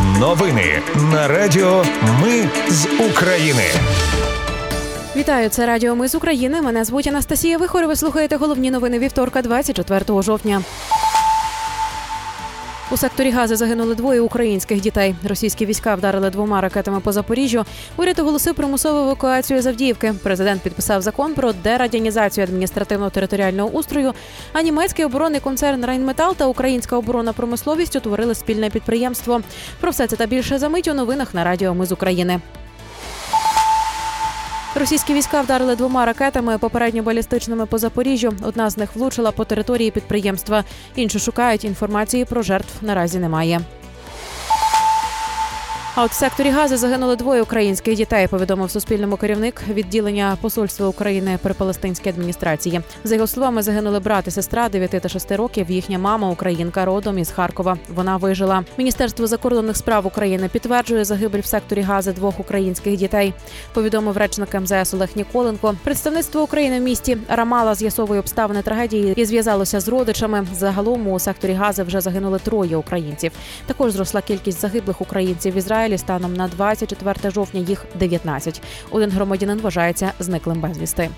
Новини на Радіо Ми з України. Вітаю, це Радіо Ми з України. Мене звуть Анастасія Вихор. Ви слухаєте головні новини вівторка, 24 жовтня. У секторі Гази загинули двоє українських дітей. Російські війська вдарили двома ракетами по Запоріжжю. Уряд оголосив примусову евакуацію з Авдіївки. Президент підписав закон про дерадянізацію адміністративно-територіального устрою. А німецький оборонний концерн Райнметал та українська оборонна промисловість утворили спільне підприємство. Про все це та більше за мить у новинах на Радіо Ми з України. Російські війська вдарили двома ракетами попередньо балістичними по Запоріжжю. Одна з них влучила по території підприємства. Інші шукають інформації про жертв. Наразі немає. А от в секторі гази загинули двоє українських дітей. Повідомив Суспільному керівник відділення посольства України при палестинській адміністрації. За його словами, загинули брат і сестра 9 та 6 років. Їхня мама українка родом із Харкова. Вона вижила. Міністерство закордонних справ України підтверджує загибель в секторі гази двох українських дітей. Повідомив речник МЗС Олег Ніколенко. Представництво України в місті Рамала з'ясовує обставини трагедії і зв'язалося з родичами. Загалом у секторі гази вже загинули троє українців. Також зросла кількість загиблих українців в Ізраїлі. Станом на 24 жовтня їх 19. Один громадянин вважається зниклим безвісти.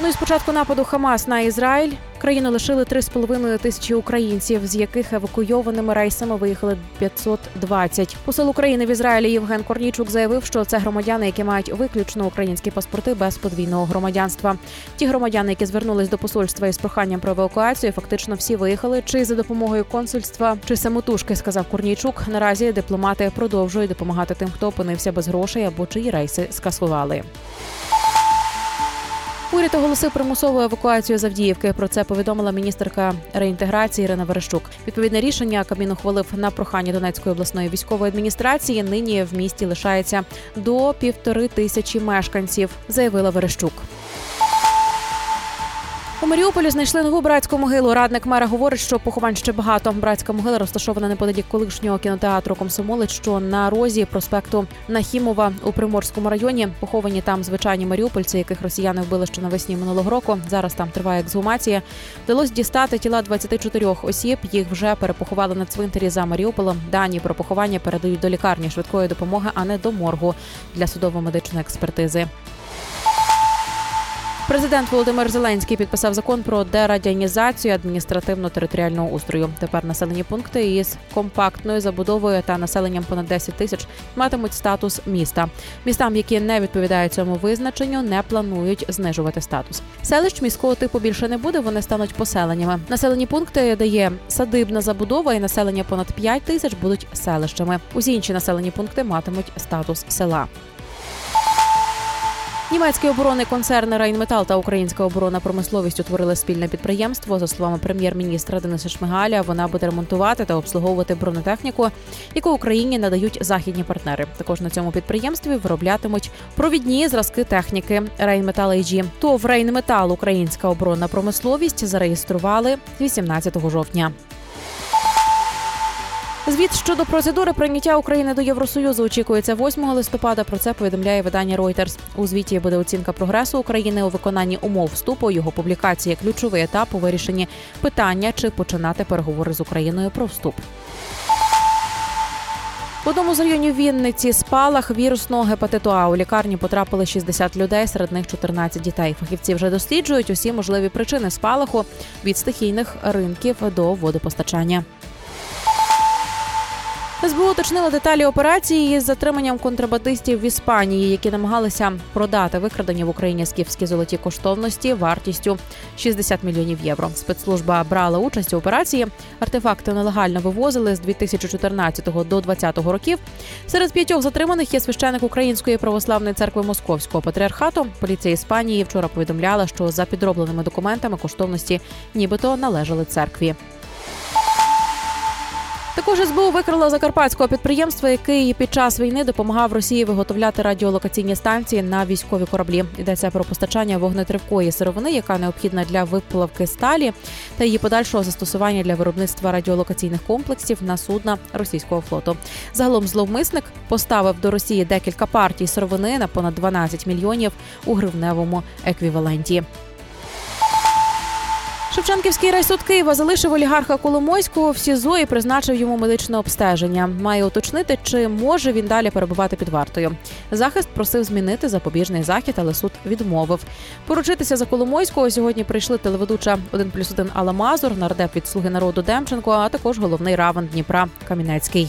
Ну і з початку нападу Хамас на Ізраїль країну лишили 3,5 тисячі українців, з яких евакуйованими рейсами виїхали 520. Посол України в Ізраїлі Євген Корнічук заявив, що це громадяни, які мають виключно українські паспорти без подвійного громадянства. Ті громадяни, які звернулись до посольства із проханням про евакуацію, фактично всі виїхали чи за допомогою консульства, чи самотужки, сказав Корнійчук. Наразі дипломати продовжують допомагати тим, хто опинився без грошей або чиї рейси скасували. Уряд оголосив примусову евакуацію Завдіївки. Про це повідомила міністерка реінтеграції Ірина Верещук. Відповідне рішення Кабмін ухвалив на прохання Донецької обласної військової адміністрації. Нині в місті лишається до півтори тисячі мешканців, заявила Верещук. У Маріуполі знайшли нову братську могилу. Радник мера говорить, що поховань ще багато. Братська могила розташована неподалік колишнього кінотеатру Комсомолець, що на розі проспекту Нахімова у Приморському районі. Поховані там звичайні маріупольці, яких росіяни вбили ще навесні минулого року. Зараз там триває ексгумація. Вдалось дістати тіла 24 осіб. Їх вже перепоховали на цвинтарі за Маріуполем. Дані про поховання передають до лікарні швидкої допомоги, а не до моргу для судово-медичної експертизи. Президент Володимир Зеленський підписав закон про дерадянізацію адміністративно-територіального устрою. Тепер населені пункти із компактною забудовою та населенням понад 10 тисяч матимуть статус міста. Містам, які не відповідають цьому визначенню, не планують знижувати статус. Селищ міського типу більше не буде. Вони стануть поселеннями. Населені пункти дає садибна забудова, і населення понад 5 тисяч будуть селищами. Усі інші населені пункти матимуть статус села. Німецький оборонний концерн Райнметал та українська оборонна промисловість утворили спільне підприємство. За словами прем'єр-міністра Дениса Шмигаля, вона буде ремонтувати та обслуговувати бронетехніку, яку Україні надають західні партнери. Також на цьому підприємстві вироблятимуть провідні зразки техніки Рейнметал AG. ТОВ Рейнметал Українська оборонна промисловість зареєстрували 18 жовтня. Звіт щодо процедури прийняття України до Євросоюзу очікується 8 листопада. Про це повідомляє видання Reuters. У звіті буде оцінка прогресу України у виконанні умов вступу. Його публікація ключовий етап у вирішенні питання, чи починати переговори з Україною про вступ. В одному з районів Вінниці спалах вірусного гепатиту А у лікарні потрапили 60 людей, серед них 14 дітей. Фахівці вже досліджують усі можливі причини спалаху від стихійних ринків до водопостачання. СБУ уточнила деталі операції із затриманням контрабандистів в Іспанії, які намагалися продати викрадені в Україні скіфські золоті коштовності вартістю 60 мільйонів євро. Спецслужба брала участь у операції. Артефакти нелегально вивозили з 2014 до 2020 років. Серед п'ятьох затриманих є священик Української православної церкви Московського патріархату. Поліція Іспанії вчора повідомляла, що за підробленими документами коштовності нібито належали церкві. Також СБУ викрила закарпатського підприємства, який під час війни допомагав Росії виготовляти радіолокаційні станції на військові кораблі. Йдеться про постачання вогнетривкої сировини, яка необхідна для виплавки сталі та її подальшого застосування для виробництва радіолокаційних комплексів на судна російського флоту. Загалом зловмисник поставив до Росії декілька партій сировини на понад 12 мільйонів у гривневому еквіваленті. Шевченківський райсуд Києва залишив олігарха Коломойського в СІЗО і призначив йому медичне обстеження. Має уточнити, чи може він далі перебувати під вартою. Захист просив змінити запобіжний захід, але суд відмовив. Поручитися за Коломойського сьогодні прийшли телеведуча 1+,1 Алла Мазур, нардеп від Слуги народу Демченко, а також головний равен Дніпра Камінецький.